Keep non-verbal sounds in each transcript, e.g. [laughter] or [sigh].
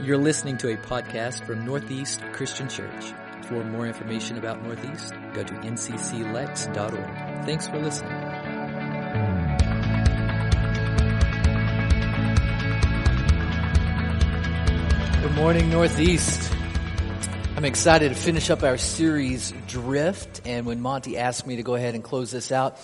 You're listening to a podcast from Northeast Christian Church. For more information about Northeast, go to ncclex.org. Thanks for listening. Good morning, Northeast. I'm excited to finish up our series, Drift. And when Monty asked me to go ahead and close this out,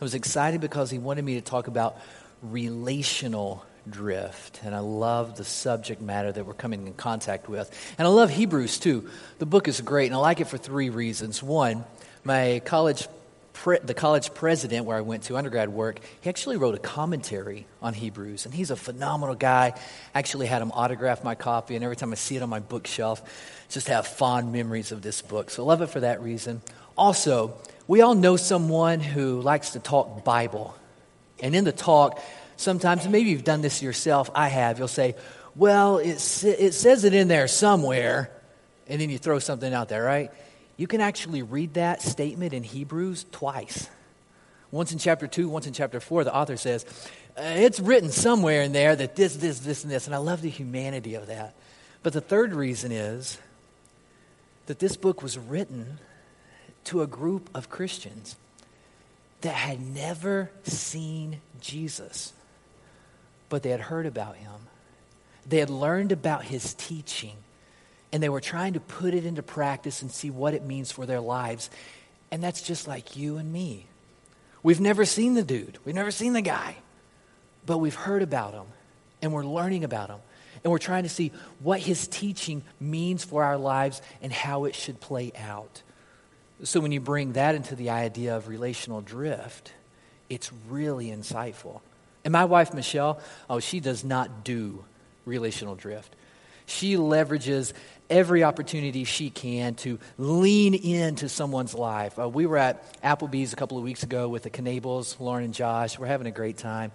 I was excited because he wanted me to talk about relational drift. And I love the subject matter that we're coming in contact with. And I love Hebrews too. The book is great, and I like it for three reasons. One, my college the college president where I went to undergrad work, he actually wrote a commentary on Hebrews, and he's a phenomenal guy. I actually had him autograph my copy, and every time I see it on my bookshelf, just have fond memories of this book. So I love it for that reason. Also, we all know someone who likes to talk Bible. And in the talk, sometimes, maybe you've done this yourself, I have, you'll say, Well, it, it says it in there somewhere, and then you throw something out there, right? You can actually read that statement in Hebrews twice. Once in chapter 2, once in chapter 4, the author says, uh, It's written somewhere in there that this, this, this, and this. And I love the humanity of that. But the third reason is that this book was written to a group of Christians that had never seen Jesus, but they had heard about him. They had learned about his teaching and they were trying to put it into practice and see what it means for their lives. And that's just like you and me. We've never seen the dude, we've never seen the guy, but we've heard about him and we're learning about him. And we're trying to see what his teaching means for our lives and how it should play out. So when you bring that into the idea of relational drift, it's really insightful. And my wife, Michelle, oh, she does not do relational drift. She leverages every opportunity she can to lean into someone's life. Uh, we were at Applebee's a couple of weeks ago with the Knables, Lauren and Josh. We're having a great time.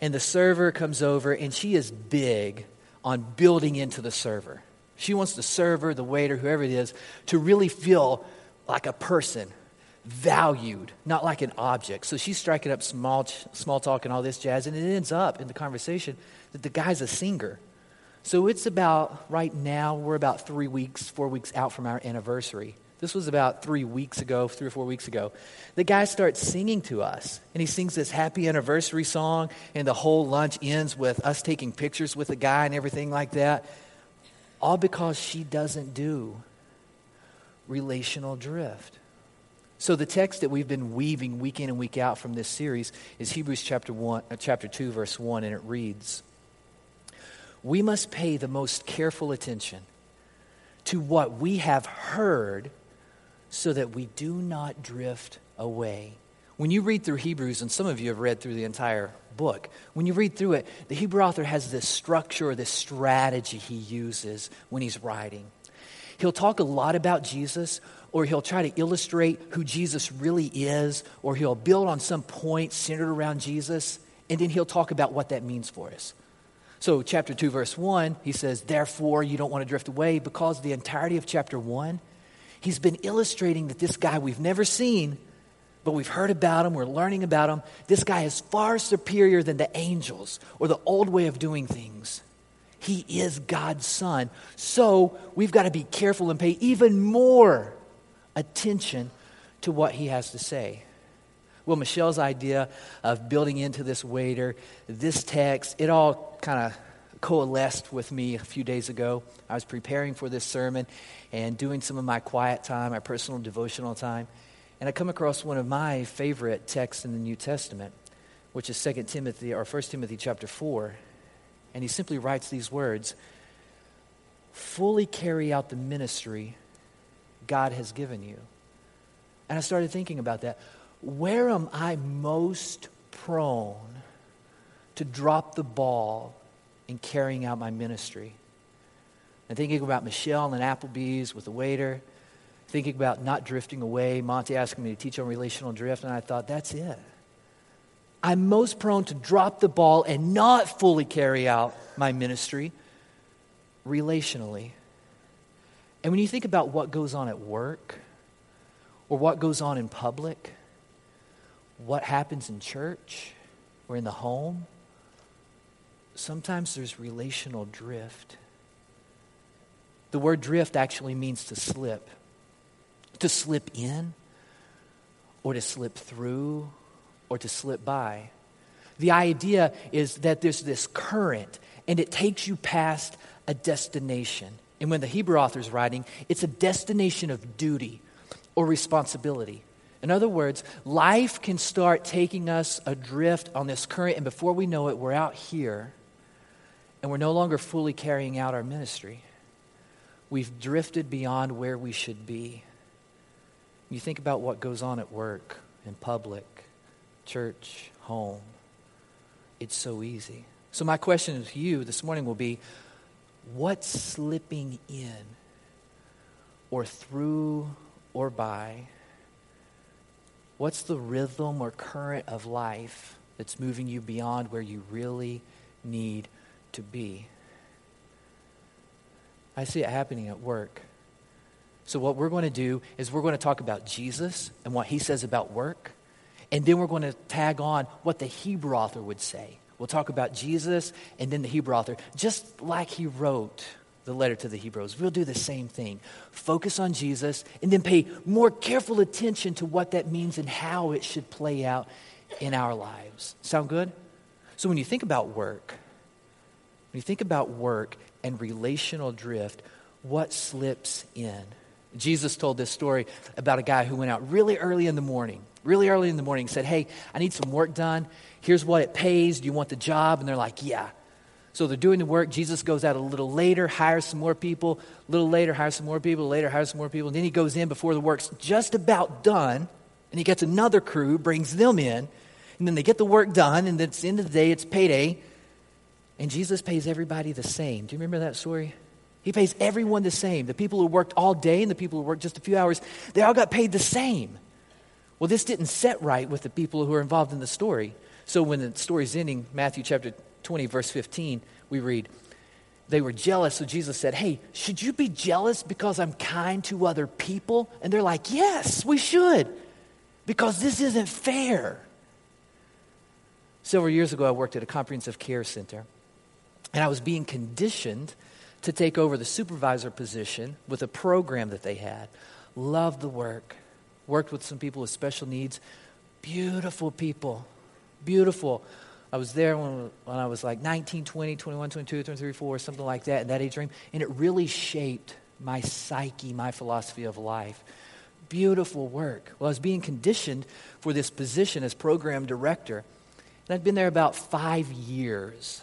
And the server comes over, and she is big on building into the server. She wants the server, the waiter, whoever it is, to really feel like a person, valued, not like an object. So she's striking up small, small talk and all this jazz, and it ends up in the conversation that the guy's a singer. So it's about, right now, we're about three weeks, four weeks out from our anniversary. This was about three weeks ago, three or four weeks ago. The guy starts singing to us, and he sings this happy anniversary song, and the whole lunch ends with us taking pictures with the guy and everything like that. All because she doesn't do relational drift. So the text that we've been weaving week in and week out from this series is Hebrews chapter one, uh, chapter two, verse one, and it reads we must pay the most careful attention to what we have heard so that we do not drift away. When you read through Hebrews, and some of you have read through the entire book, when you read through it, the Hebrew author has this structure this strategy he uses when he's writing. He'll talk a lot about Jesus, or he'll try to illustrate who Jesus really is, or he'll build on some point centered around Jesus, and then he'll talk about what that means for us. So, chapter 2, verse 1, he says, Therefore, you don't want to drift away because the entirety of chapter 1, he's been illustrating that this guy we've never seen, but we've heard about him, we're learning about him. This guy is far superior than the angels or the old way of doing things. He is God's son. So, we've got to be careful and pay even more attention to what he has to say. Well, Michelle's idea of building into this waiter, this text, it all kind of coalesced with me a few days ago. I was preparing for this sermon and doing some of my quiet time, my personal devotional time, and I come across one of my favorite texts in the New Testament, which is 2 Timothy or 1 Timothy chapter 4. And he simply writes these words Fully carry out the ministry God has given you. And I started thinking about that where am I most prone to drop the ball in carrying out my ministry? And thinking about Michelle and Applebee's with the waiter, thinking about not drifting away, Monty asking me to teach on relational drift, and I thought, that's it. I'm most prone to drop the ball and not fully carry out my ministry relationally. And when you think about what goes on at work or what goes on in public, what happens in church or in the home, sometimes there's relational drift. The word drift actually means to slip. To slip in, or to slip through, or to slip by. The idea is that there's this current, and it takes you past a destination. And when the Hebrew author is writing, it's a destination of duty or responsibility. In other words, life can start taking us adrift on this current, and before we know it, we're out here and we're no longer fully carrying out our ministry. We've drifted beyond where we should be. You think about what goes on at work, in public, church, home. It's so easy. So, my question to you this morning will be what's slipping in or through or by? What's the rhythm or current of life that's moving you beyond where you really need to be? I see it happening at work. So, what we're going to do is we're going to talk about Jesus and what he says about work. And then we're going to tag on what the Hebrew author would say. We'll talk about Jesus and then the Hebrew author, just like he wrote the letter to the Hebrews. We'll do the same thing. Focus on Jesus and then pay more careful attention to what that means and how it should play out in our lives. Sound good? So when you think about work, when you think about work and relational drift, what slips in? Jesus told this story about a guy who went out really early in the morning, really early in the morning, said, Hey, I need some work done. Here's what it pays. Do you want the job? And they're like, Yeah. So they're doing the work. Jesus goes out a little later, hires some more people. A little later, hires some more people. Later, hires some more people. And then he goes in before the work's just about done. And he gets another crew, brings them in. And then they get the work done. And at the end of the day, it's payday. And Jesus pays everybody the same. Do you remember that story? He pays everyone the same. The people who worked all day and the people who worked just a few hours, they all got paid the same. Well, this didn't set right with the people who are involved in the story. So when the story's ending, Matthew chapter 20, verse 15, we read, they were jealous. So Jesus said, Hey, should you be jealous because I'm kind to other people? And they're like, Yes, we should, because this isn't fair. Several years ago, I worked at a comprehensive care center, and I was being conditioned to take over the supervisor position with a program that they had. Loved the work. Worked with some people with special needs. Beautiful people. Beautiful. I was there when, when I was like 19, 20, 21, 22, 23, 4, something like that, in that age range. And it really shaped my psyche, my philosophy of life. Beautiful work. Well, I was being conditioned for this position as program director. And I'd been there about five years.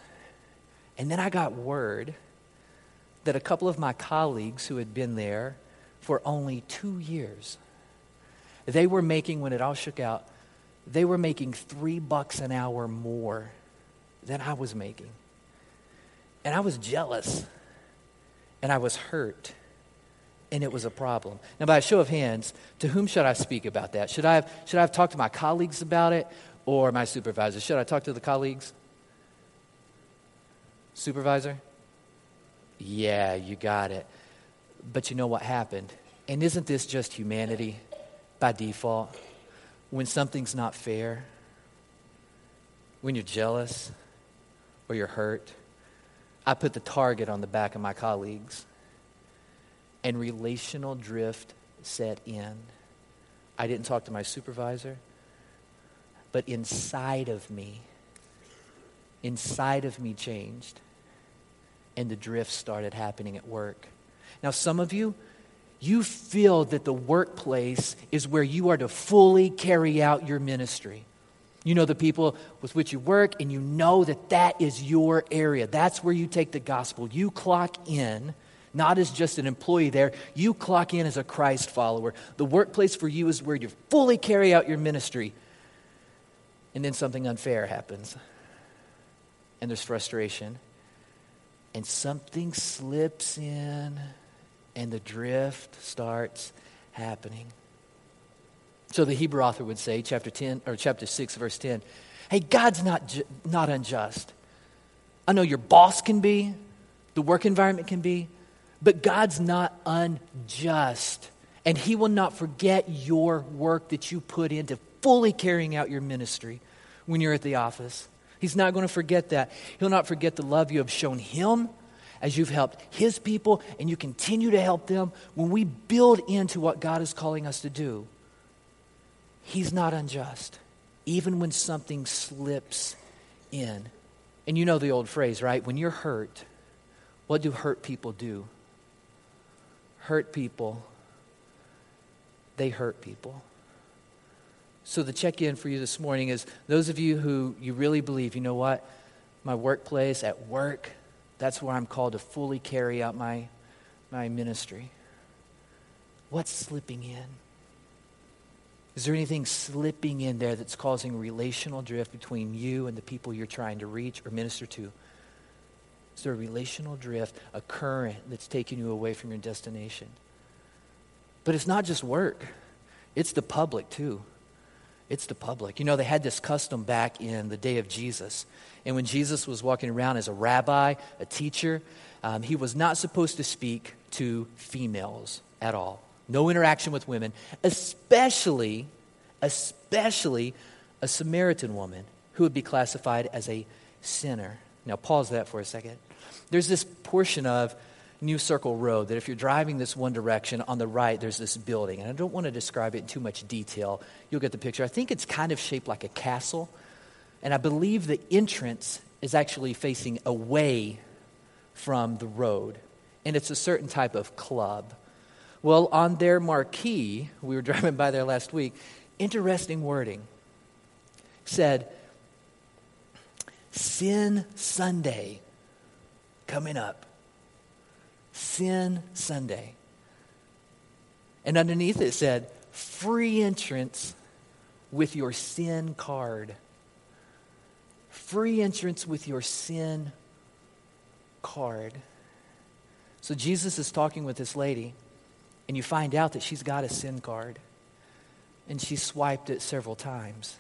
And then I got word that a couple of my colleagues who had been there for only two years, they were making, when it all shook out, they were making three bucks an hour more than I was making. And I was jealous. And I was hurt. And it was a problem. Now, by a show of hands, to whom should I speak about that? Should I have, should I have talked to my colleagues about it or my supervisor? Should I talk to the colleagues? Supervisor? Yeah, you got it. But you know what happened? And isn't this just humanity by default? when something's not fair, when you're jealous or you're hurt, I put the target on the back of my colleagues, and relational drift set in. I didn't talk to my supervisor, but inside of me, inside of me changed, and the drift started happening at work. Now, some of you, you feel that the workplace is where you are to fully carry out your ministry. You know the people with which you work, and you know that that is your area. That's where you take the gospel. You clock in, not as just an employee there, you clock in as a Christ follower. The workplace for you is where you fully carry out your ministry. And then something unfair happens, and there's frustration, and something slips in and the drift starts happening. So the Hebrew author would say, chapter 10 or chapter 6, verse 10, hey, God's not, ju- not unjust. I know your boss can be, the work environment can be, but God's not unjust. And He will not forget your work that you put into fully carrying out your ministry when you're at the office. He's not going to forget that. He'll not forget the love you have shown Him as you've helped His people and you continue to help them, when we build into what God is calling us to do, He's not unjust, even when something slips in. And you know the old phrase, right? When you're hurt, what do hurt people do? Hurt people, they hurt people. So the check in for you this morning is those of you who you really believe, you know what? My workplace, at work, that's where I'm called to fully carry out my, my ministry. What's slipping in? Is there anything slipping in there that's causing relational drift between you and the people you're trying to reach or minister to? Is there a relational drift, a current that's taking you away from your destination? But it's not just work, it's the public too. It's the public. You know, they had this custom back in the day of Jesus. And when Jesus was walking around as a rabbi, a teacher, um, he was not supposed to speak to females at all. No interaction with women, especially, especially a Samaritan woman who would be classified as a sinner. Now, pause that for a second. There's this portion of New Circle Road that if you're driving this one direction, on the right, there's this building. And I don't want to describe it in too much detail. You'll get the picture. I think it's kind of shaped like a castle. And I believe the entrance is actually facing away from the road. And it's a certain type of club. Well, on their marquee, we were [laughs] driving by there last week, interesting wording said, Sin Sunday coming up. Sin Sunday. And underneath it said, free entrance with your sin card. Free entrance with your sin card. So Jesus is talking with this lady, and you find out that she's got a sin card. And she swiped it several times.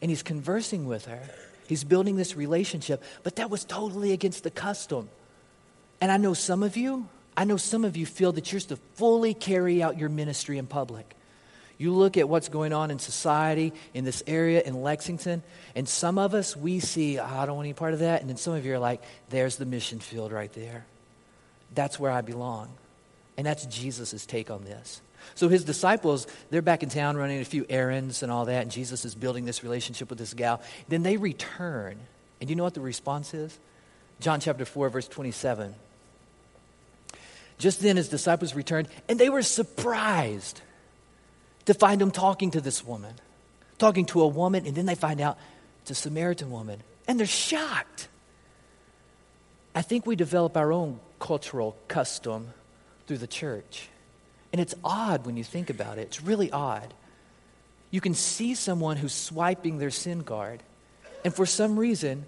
And he's conversing with her. He's building this relationship, but that was totally against the custom. And I know some of you, I know some of you feel that you're to fully carry out your ministry in public. You look at what's going on in society in this area in Lexington, and some of us, we see, oh, I don't want any part of that. And then some of you are like, there's the mission field right there. That's where I belong. And that's Jesus' take on this. So his disciples, they're back in town running a few errands and all that, and Jesus is building this relationship with this gal. Then they return. And you know what the response is? John chapter 4, verse 27. Just then his disciples returned, and they were surprised to find him talking to this woman, talking to a woman, and then they find out it's a Samaritan woman, and they're shocked. I think we develop our own cultural custom through the church. And it's odd when you think about it. It's really odd. You can see someone who's swiping their sin card, and for some reason,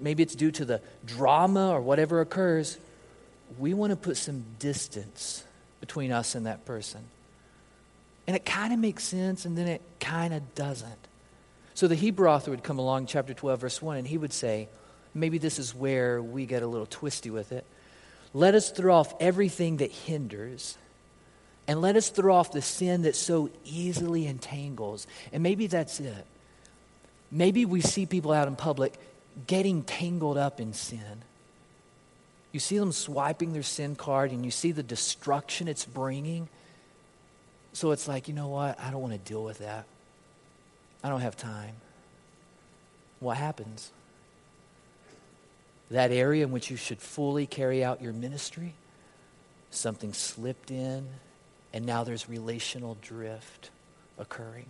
maybe it's due to the drama or whatever occurs, we want to put some distance between us and that person. And it kind of makes sense, and then it kind of doesn't. So the Hebrew author would come along, chapter 12, verse 1, and he would say, maybe this is where we get a little twisty with it. Let us throw off everything that hinders, and let us throw off the sin that so easily entangles. And maybe that's it. Maybe we see people out in public getting tangled up in sin you see them swiping their sin card and you see the destruction it's bringing. So it's like, you know what? I don't want to deal with that. I don't have time. What happens? That area in which you should fully carry out your ministry, something slipped in, and now there's relational drift occurring.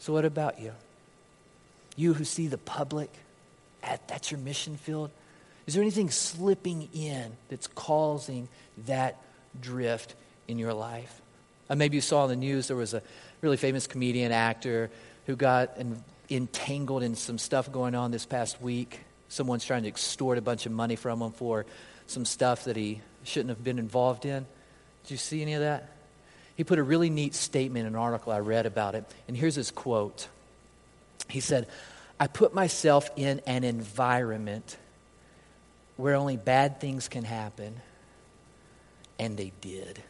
So, what about you? You who see the public at, that's your mission field? Is there anything slipping in that's causing that drift in your life? Uh, maybe you saw in the news there was a really famous comedian actor who got entangled in some stuff going on this past week. Someone's trying to extort a bunch of money from him for some stuff that he shouldn't have been involved in. Did you see any of that? He put a really neat statement in an article I read about it, and here's his quote. He said, I put myself in an environment where only bad things can happen, and they did.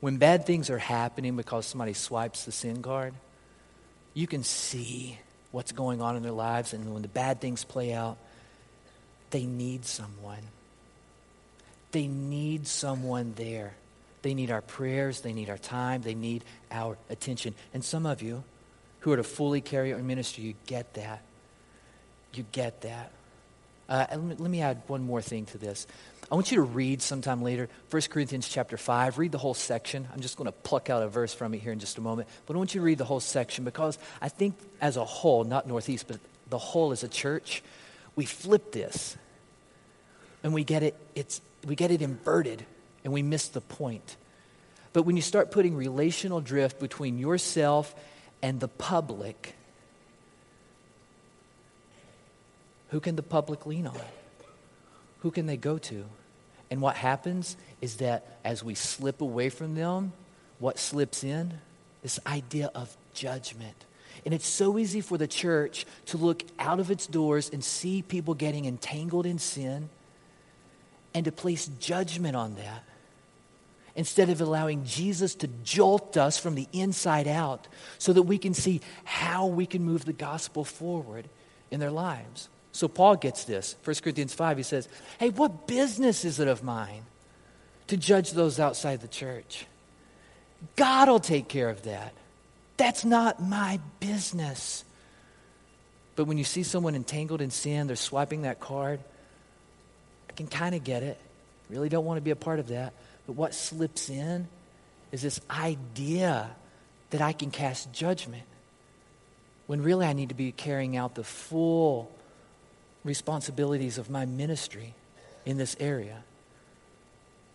When bad things are happening because somebody swipes the sin card, you can see what's going on in their lives and when the bad things play out, they need someone. They need someone there. They need our prayers. They need our time. They need our attention. And some of you who are to fully carry our ministry, you get that. You get that. Uh, let, me, let me add one more thing to this. I want you to read sometime later 1 Corinthians chapter 5. Read the whole section. I'm just going to pluck out a verse from it here in just a moment. But I want you to read the whole section because I think as a whole, not Northeast, but the whole as a church, we flip this and we get it, it's, we get it inverted and we miss the point. But when you start putting relational drift between yourself and the public, who can the public lean on? Who can they go to? And what happens is that as we slip away from them, what slips in? This idea of judgment. And it's so easy for the church to look out of its doors and see people getting entangled in sin and to place judgment on that instead of allowing Jesus to jolt us from the inside out so that we can see how we can move the gospel forward in their lives. So Paul gets this. 1 Corinthians 5, he says, Hey, what business is it of mine to judge those outside the church? God will take care of that. That's not my business. But when you see someone entangled in sin, they're swiping that card, I can kind of get it. Really don't want to be a part of that. But what slips in is this idea that I can cast judgment when really I need to be carrying out the full responsibilities of my ministry in this area.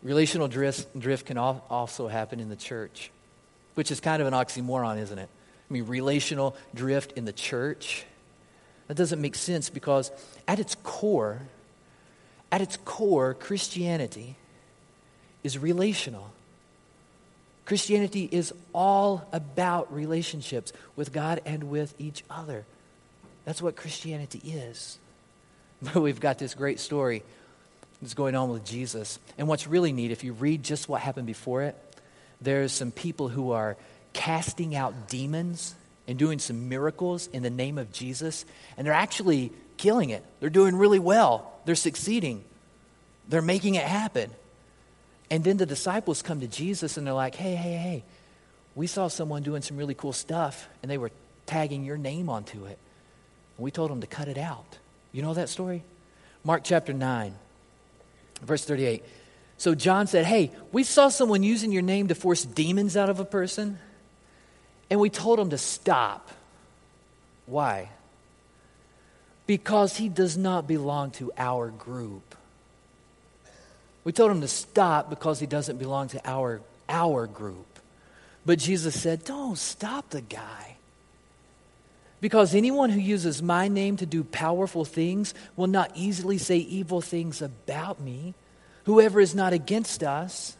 Relational drift, drift can also happen in the church, which is kind of an oxymoron, isn't it? I mean, relational drift in the church. That doesn't make sense because at its core, at its core, Christianity is relational. Christianity is all about relationships with God and with each other. That's what Christianity is. [laughs] But we've got this great story that's going on with Jesus. And what's really neat, if you read just what happened before it, there's some people who are casting out demons and doing some miracles in the name of Jesus, and they're actually killing it. They're doing really well, they're succeeding, they're making it happen. And then the disciples come to Jesus and they're like, hey, hey, hey, we saw someone doing some really cool stuff, and they were tagging your name onto it. And we told them to cut it out. You know that story? Mark chapter 9, verse 38. So John said, Hey, we saw someone using your name to force demons out of a person, and we told him to stop. Why? Because he does not belong to our group. We told him to stop because he doesn't belong to our, our group. But Jesus said, Don't stop the guy. Because anyone who uses my name to do powerful things will not easily say evil things about me. Whoever is not against us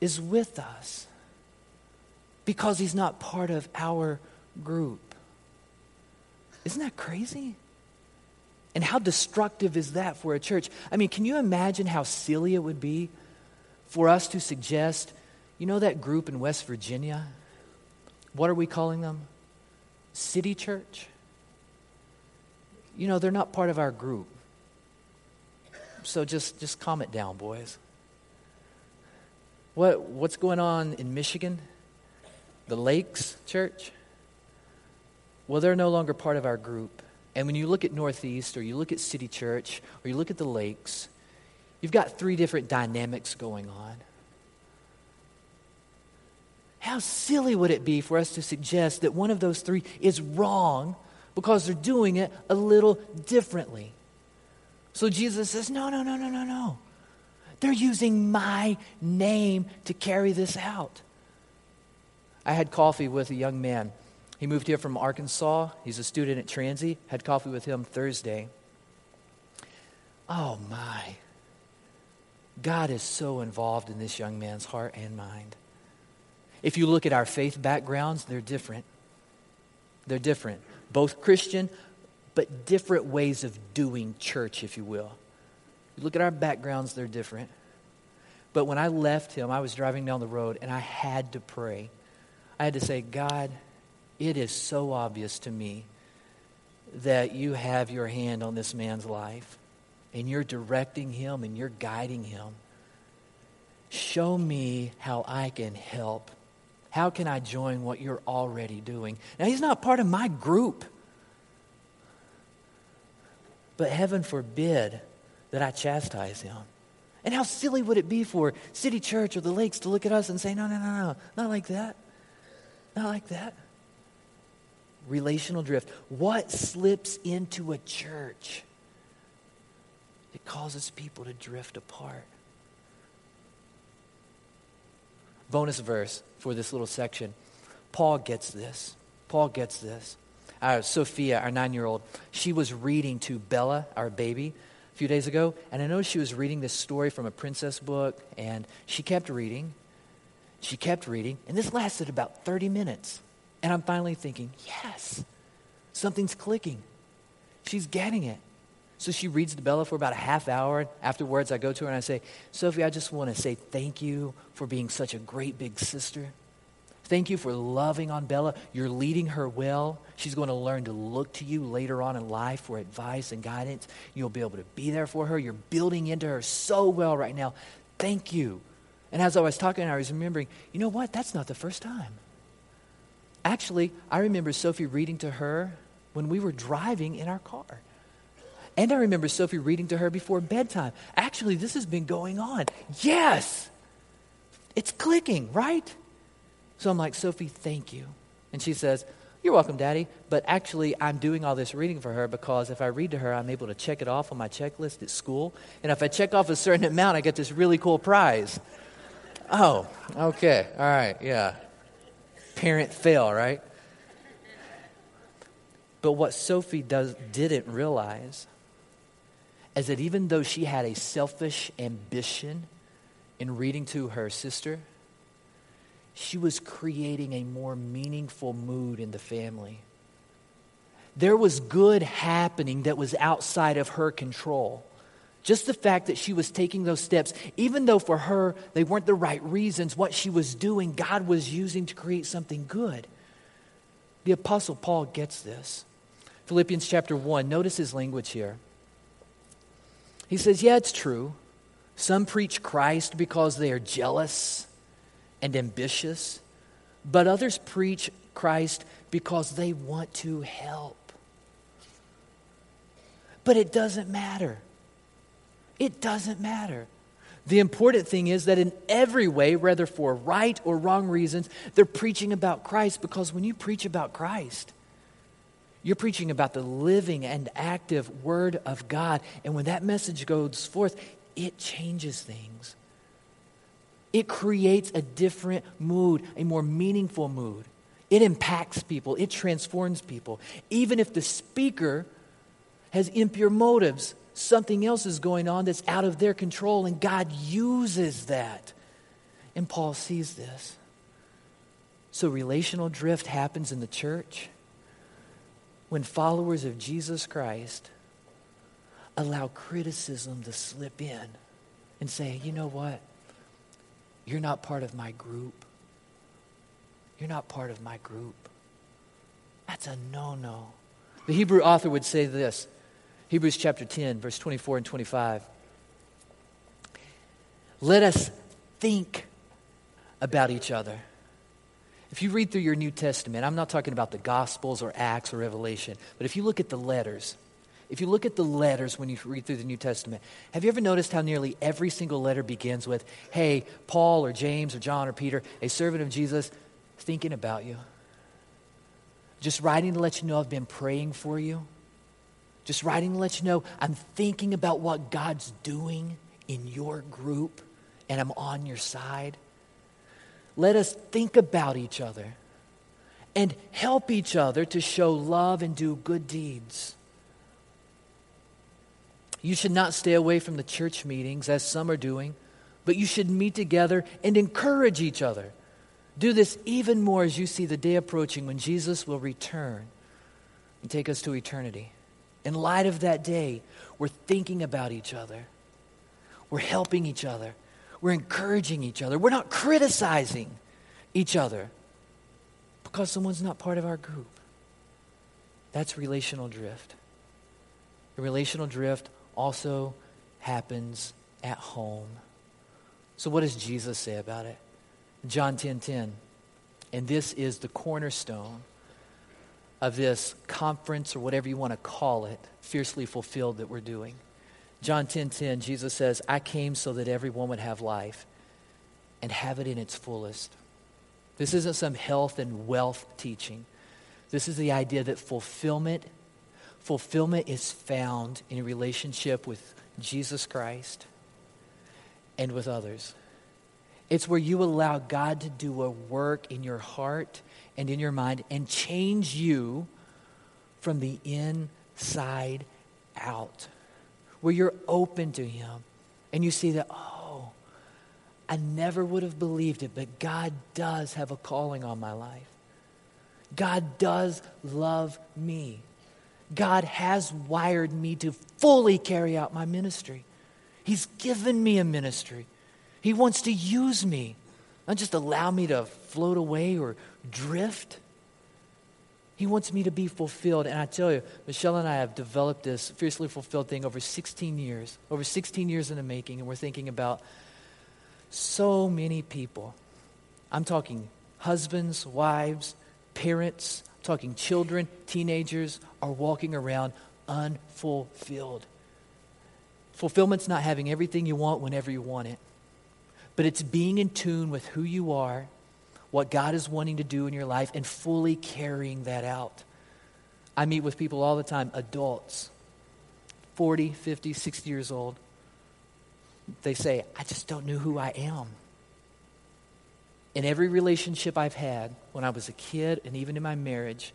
is with us because he's not part of our group. Isn't that crazy? And how destructive is that for a church? I mean, can you imagine how silly it would be for us to suggest, you know, that group in West Virginia? What are we calling them? City Church, you know, they're not part of our group. So just, just calm it down, boys. What, what's going on in Michigan? The Lakes Church? Well, they're no longer part of our group. And when you look at Northeast, or you look at City Church, or you look at the Lakes, you've got three different dynamics going on. How silly would it be for us to suggest that one of those three is wrong because they're doing it a little differently? So Jesus says, No, no, no, no, no, no. They're using my name to carry this out. I had coffee with a young man. He moved here from Arkansas. He's a student at Transy. Had coffee with him Thursday. Oh my. God is so involved in this young man's heart and mind. If you look at our faith backgrounds, they're different. They're different. Both Christian, but different ways of doing church, if you will. You look at our backgrounds, they're different. But when I left him, I was driving down the road and I had to pray. I had to say, God, it is so obvious to me that you have your hand on this man's life and you're directing him and you're guiding him. Show me how I can help. How can I join what you're already doing? Now, he's not part of my group. But heaven forbid that I chastise him. And how silly would it be for City Church or the Lakes to look at us and say, no, no, no, no, not like that. Not like that. Relational drift. What slips into a church? It causes people to drift apart. Bonus verse for this little section. Paul gets this. Paul gets this. Our Sophia, our nine year old, she was reading to Bella, our baby, a few days ago, and I know she was reading this story from a princess book, and she kept reading. She kept reading, and this lasted about 30 minutes. And I'm finally thinking, yes, something's clicking. She's getting it. So she reads to Bella for about a half hour. Afterwards, I go to her and I say, Sophie, I just want to say thank you for being such a great big sister. Thank you for loving on Bella. You're leading her well. She's going to learn to look to you later on in life for advice and guidance. You'll be able to be there for her. You're building into her so well right now. Thank you. And as I was talking, I was remembering, you know what? That's not the first time. Actually, I remember Sophie reading to her when we were driving in our car. And I remember Sophie reading to her before bedtime. Actually, this has been going on. Yes! It's clicking, right? So I'm like, Sophie, thank you. And she says, You're welcome, Daddy. But actually, I'm doing all this reading for her because if I read to her, I'm able to check it off on my checklist at school. And if I check off a certain amount, I get this really cool prize. Oh, okay. All right. Yeah. Parent fail, right? But what Sophie does, didn't realize is that even though she had a selfish ambition in reading to her sister, she was creating a more meaningful mood in the family. There was good happening that was outside of her control. Just the fact that she was taking those steps, even though for her they weren't the right reasons, what she was doing, God was using to create something good. The Apostle Paul gets this. Philippians chapter 1, notice his language here. He says, Yeah, it's true. Some preach Christ because they are jealous and ambitious, but others preach Christ because they want to help. But it doesn't matter. It doesn't matter. The important thing is that in every way, whether for right or wrong reasons, they're preaching about Christ because when you preach about Christ, you're preaching about the living and active Word of God. And when that message goes forth, it changes things. It creates a different mood, a more meaningful mood. It impacts people, it transforms people. Even if the speaker has impure motives, something else is going on that's out of their control, and God uses that. And Paul sees this. So, relational drift happens in the church when followers of Jesus Christ allow criticism to slip in and say, you know what? You're not part of my group. You're not part of my group. That's a no no. The Hebrew author would say this Hebrews chapter 10, verse 24 and 25. Let us think about each other. If you read through your New Testament, I'm not talking about the Gospels or Acts or Revelation, but if you look at the letters, if you look at the letters when you read through the New Testament, have you ever noticed how nearly every single letter begins with, hey, Paul or James or John or Peter, a servant of Jesus, thinking about you? Just writing to let you know I've been praying for you. Just writing to let you know I'm thinking about what God's doing in your group and I'm on your side. Let us think about each other and help each other to show love and do good deeds. You should not stay away from the church meetings as some are doing, but you should meet together and encourage each other. Do this even more as you see the day approaching when Jesus will return and take us to eternity. In light of that day, we're thinking about each other. We're helping each other. We're encouraging each other. We're not criticizing each other because someone's not part of our group. That's relational drift. The relational drift also happens at home. So, what does Jesus say about it? John 10 10. And this is the cornerstone of this conference or whatever you want to call it, fiercely fulfilled that we're doing. John 10 10, Jesus says, I came so that everyone would have life and have it in its fullest. This isn't some health and wealth teaching. This is the idea that fulfillment fulfillment is found in a relationship with Jesus Christ and with others. It's where you allow God to do a work in your heart and in your mind and change you from the inside out. Where you're open to Him and you see that, oh, I never would have believed it, but God does have a calling on my life. God does love me. God has wired me to fully carry out my ministry. He's given me a ministry. He wants to use me, not just allow me to float away or drift. He wants me to be fulfilled. And I tell you, Michelle and I have developed this fiercely fulfilled thing over 16 years, over 16 years in the making, and we're thinking about so many people. I'm talking husbands, wives, parents, I'm talking children, teenagers are walking around unfulfilled. Fulfillment's not having everything you want whenever you want it but it's being in tune with who you are, what God is wanting to do in your life, and fully carrying that out. I meet with people all the time, adults, 40, 50, 60 years old. They say, I just don't know who I am. In every relationship I've had, when I was a kid and even in my marriage,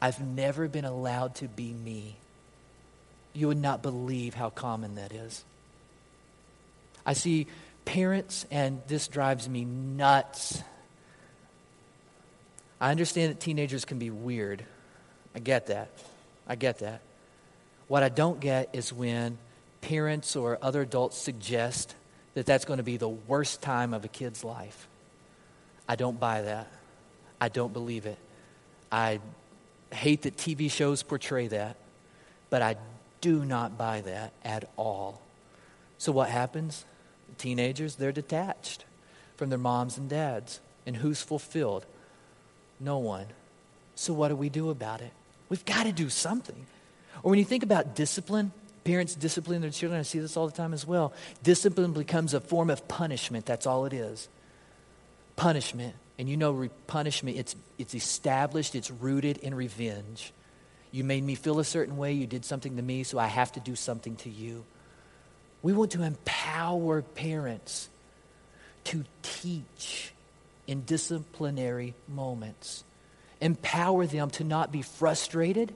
I've never been allowed to be me. You would not believe how common that is. I see Parents, and this drives me nuts. I understand that teenagers can be weird. I get that. I get that. What I don't get is when parents or other adults suggest that that's going to be the worst time of a kid's life. I don't buy that. I don't believe it. I hate that TV shows portray that, but I do not buy that at all. So what happens? Teenagers, they're detached from their moms and dads. And who's fulfilled? No one. So, what do we do about it? We've got to do something. Or when you think about discipline, parents discipline their children, I see this all the time as well. Discipline becomes a form of punishment. That's all it is. Punishment. And you know, punishment, it's, it's established, it's rooted in revenge. You made me feel a certain way, you did something to me, so I have to do something to you. We want to empower parents to teach in disciplinary moments. Empower them to not be frustrated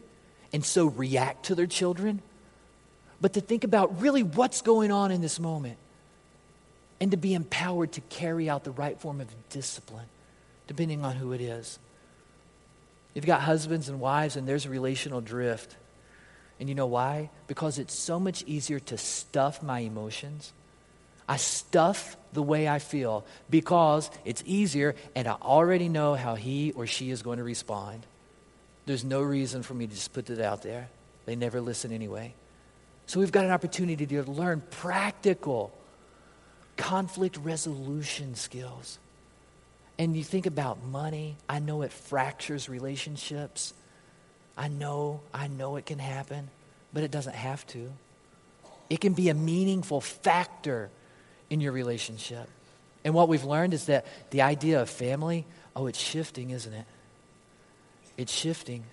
and so react to their children, but to think about really what's going on in this moment and to be empowered to carry out the right form of discipline, depending on who it is. You've got husbands and wives, and there's a relational drift. And you know why? Because it's so much easier to stuff my emotions. I stuff the way I feel because it's easier and I already know how he or she is going to respond. There's no reason for me to just put it out there. They never listen anyway. So we've got an opportunity to learn practical conflict resolution skills. And you think about money, I know it fractures relationships. I know, I know it can happen, but it doesn't have to. It can be a meaningful factor in your relationship. And what we've learned is that the idea of family, oh, it's shifting, isn't it? It's shifting.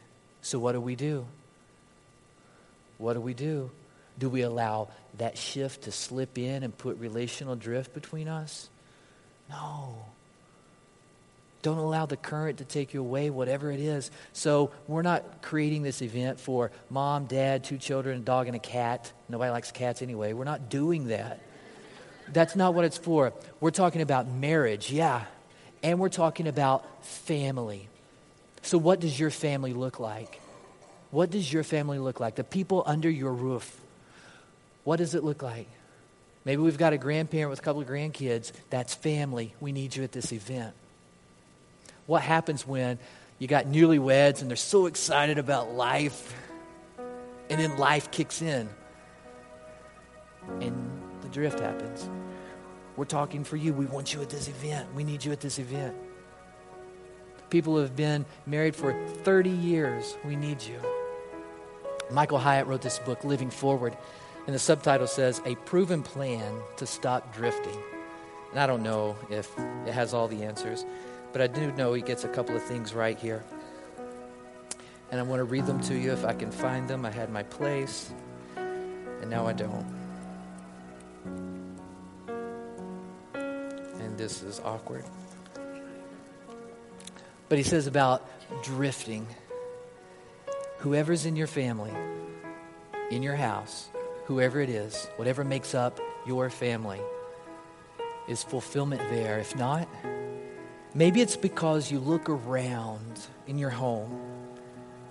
So what do we do? What do we do? Do we allow that shift to slip in and put relational drift between us? No. Don't allow the current to take you away, whatever it is. So, we're not creating this event for mom, dad, two children, a dog, and a cat. Nobody likes cats anyway. We're not doing that. That's not what it's for. We're talking about marriage, yeah. And we're talking about family. So, what does your family look like? What does your family look like? The people under your roof. What does it look like? Maybe we've got a grandparent with a couple of grandkids. That's family. We need you at this event. What happens when you got newlyweds and they're so excited about life, and then life kicks in, and the drift happens. We're talking for you. We want you at this event. We need you at this event. People who have been married for 30 years, we need you. Michael Hyatt wrote this book, Living Forward, and the subtitle says, A Proven Plan to Stop Drifting. And I don't know if it has all the answers, but I do know he gets a couple of things right here. And I want to read them to you if I can find them. I had my place, and now I don't. And this is awkward. But he says about drifting. Whoever's in your family, in your house, whoever it is, whatever makes up your family, is fulfillment there. If not, maybe it's because you look around in your home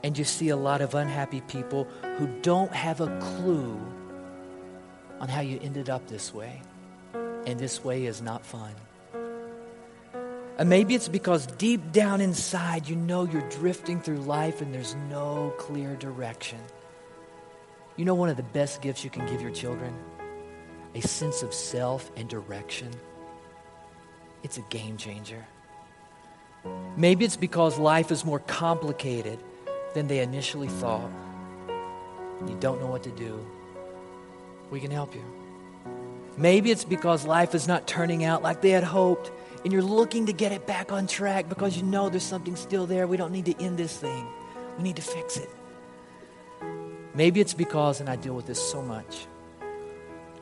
and you see a lot of unhappy people who don't have a clue on how you ended up this way. And this way is not fun. And maybe it's because deep down inside you know you're drifting through life and there's no clear direction. You know, one of the best gifts you can give your children? A sense of self and direction. It's a game changer. Maybe it's because life is more complicated than they initially thought. You don't know what to do. We can help you. Maybe it's because life is not turning out like they had hoped and you're looking to get it back on track because you know there's something still there. We don't need to end this thing, we need to fix it. Maybe it's because, and I deal with this so much,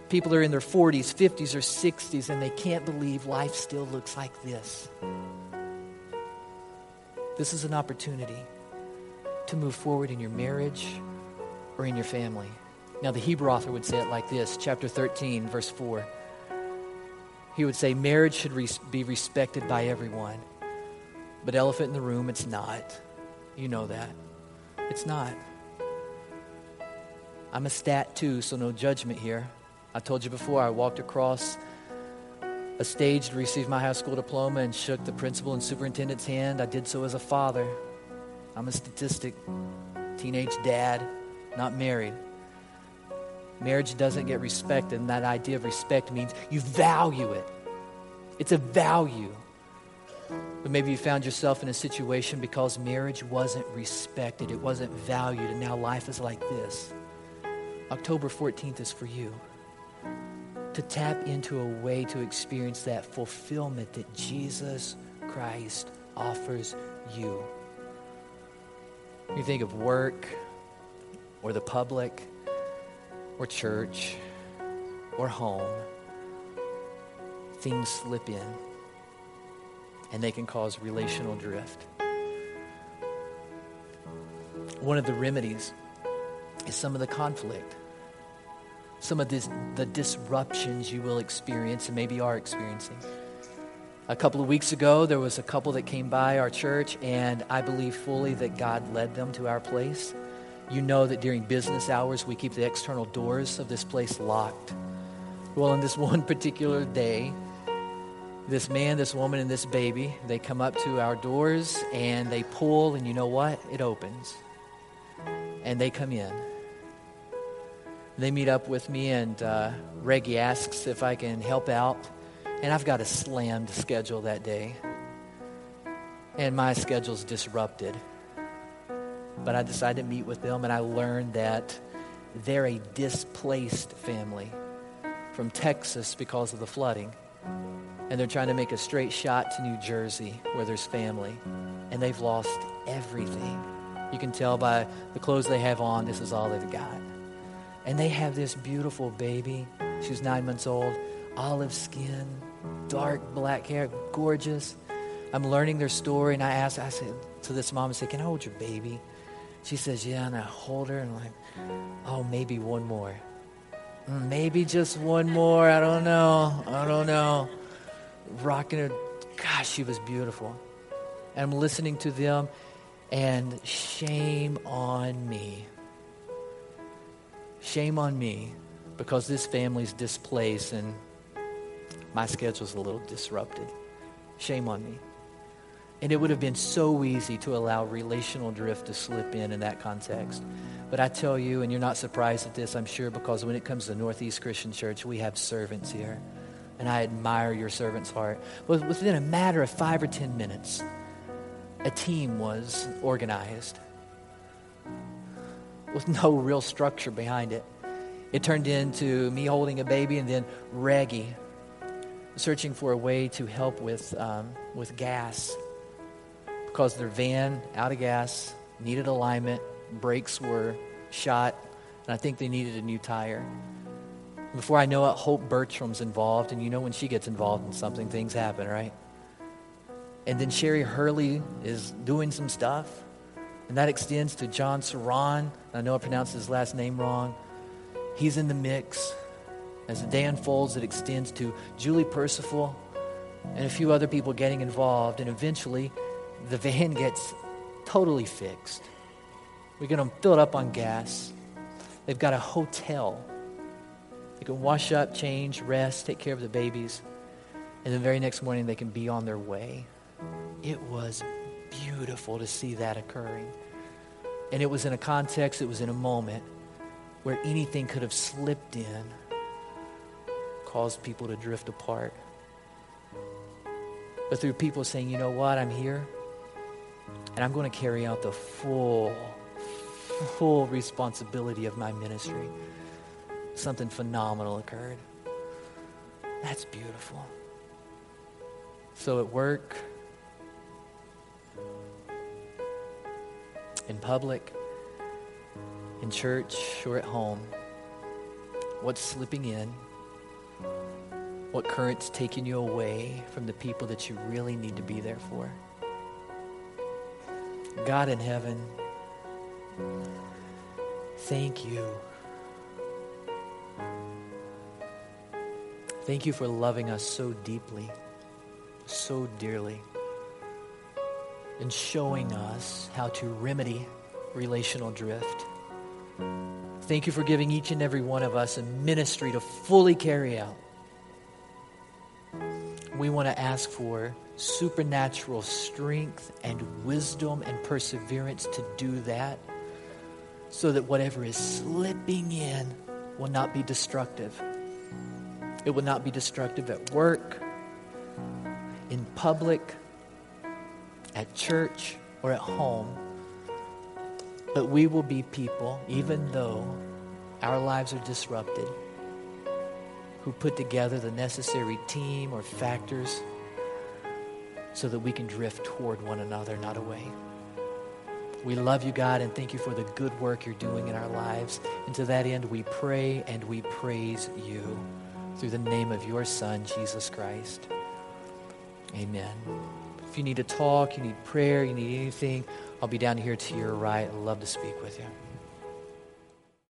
people are in their 40s, 50s, or 60s, and they can't believe life still looks like this. This is an opportunity to move forward in your marriage or in your family. Now, the Hebrew author would say it like this, chapter 13, verse 4 he would say marriage should res- be respected by everyone. But elephant in the room, it's not. You know that. It's not. I'm a stat too, so no judgment here. I told you before, I walked across a stage to receive my high school diploma and shook the principal and superintendent's hand. I did so as a father. I'm a statistic, teenage dad, not married. Marriage doesn't get respect, and that idea of respect means you value it. It's a value. But maybe you found yourself in a situation because marriage wasn't respected, it wasn't valued, and now life is like this. October 14th is for you to tap into a way to experience that fulfillment that Jesus Christ offers you. You think of work or the public or church or home, things slip in and they can cause relational drift. One of the remedies is some of the conflict, some of this, the disruptions you will experience and maybe are experiencing. A couple of weeks ago, there was a couple that came by our church, and I believe fully that God led them to our place. You know that during business hours, we keep the external doors of this place locked. Well, on this [laughs] one particular day, this man, this woman, and this baby, they come up to our doors and they pull, and you know what? It opens. And they come in. They meet up with me, and uh, Reggie asks if I can help out. And I've got a slammed schedule that day. And my schedule's disrupted. But I decided to meet with them, and I learned that they're a displaced family from Texas because of the flooding. And they're trying to make a straight shot to New Jersey where there's family. And they've lost everything. You can tell by the clothes they have on, this is all they've got. And they have this beautiful baby. She's nine months old, olive skin, dark black hair, gorgeous. I'm learning their story, and I asked, I said to this mom, I said, Can I hold your baby? She says, Yeah, and I hold her and I'm like, Oh, maybe one more. Maybe just one more. I don't know. I don't know. Rocking her. Gosh, she was beautiful. And I'm listening to them, and shame on me. Shame on me because this family's displaced and my schedule's a little disrupted. Shame on me. And it would have been so easy to allow relational drift to slip in in that context. But I tell you, and you're not surprised at this, I'm sure, because when it comes to Northeast Christian Church, we have servants here. And I admire your servant's heart. But within a matter of five or ten minutes, a team was organized with no real structure behind it. It turned into me holding a baby and then Reggie searching for a way to help with, um, with gas because their van, out of gas, needed alignment, brakes were shot, and I think they needed a new tire. Before I know it, Hope Bertram's involved, and you know when she gets involved in something, things happen, right? And then Sherry Hurley is doing some stuff, and that extends to John Saran. I know I pronounced his last name wrong. He's in the mix. As the day unfolds, it extends to Julie Percival and a few other people getting involved, and eventually the van gets totally fixed. We get them filled up on gas. They've got a hotel. They can wash up, change, rest, take care of the babies. And the very next morning, they can be on their way. It was beautiful to see that occurring. And it was in a context, it was in a moment where anything could have slipped in, caused people to drift apart. But through people saying, you know what, I'm here, and I'm going to carry out the full, full responsibility of my ministry, something phenomenal occurred. That's beautiful. So at work, in public, in church, or at home, what's slipping in, what current's taking you away from the people that you really need to be there for. God in heaven, thank you. Thank you for loving us so deeply, so dearly and showing us how to remedy relational drift. Thank you for giving each and every one of us a ministry to fully carry out. We want to ask for supernatural strength and wisdom and perseverance to do that so that whatever is slipping in will not be destructive. It will not be destructive at work, in public, at church or at home, but we will be people, even though our lives are disrupted, who put together the necessary team or factors so that we can drift toward one another, not away. We love you, God, and thank you for the good work you're doing in our lives. And to that end, we pray and we praise you through the name of your Son, Jesus Christ. Amen. If you need to talk, you need prayer, you need anything, I'll be down here to your right. I'd love to speak with you.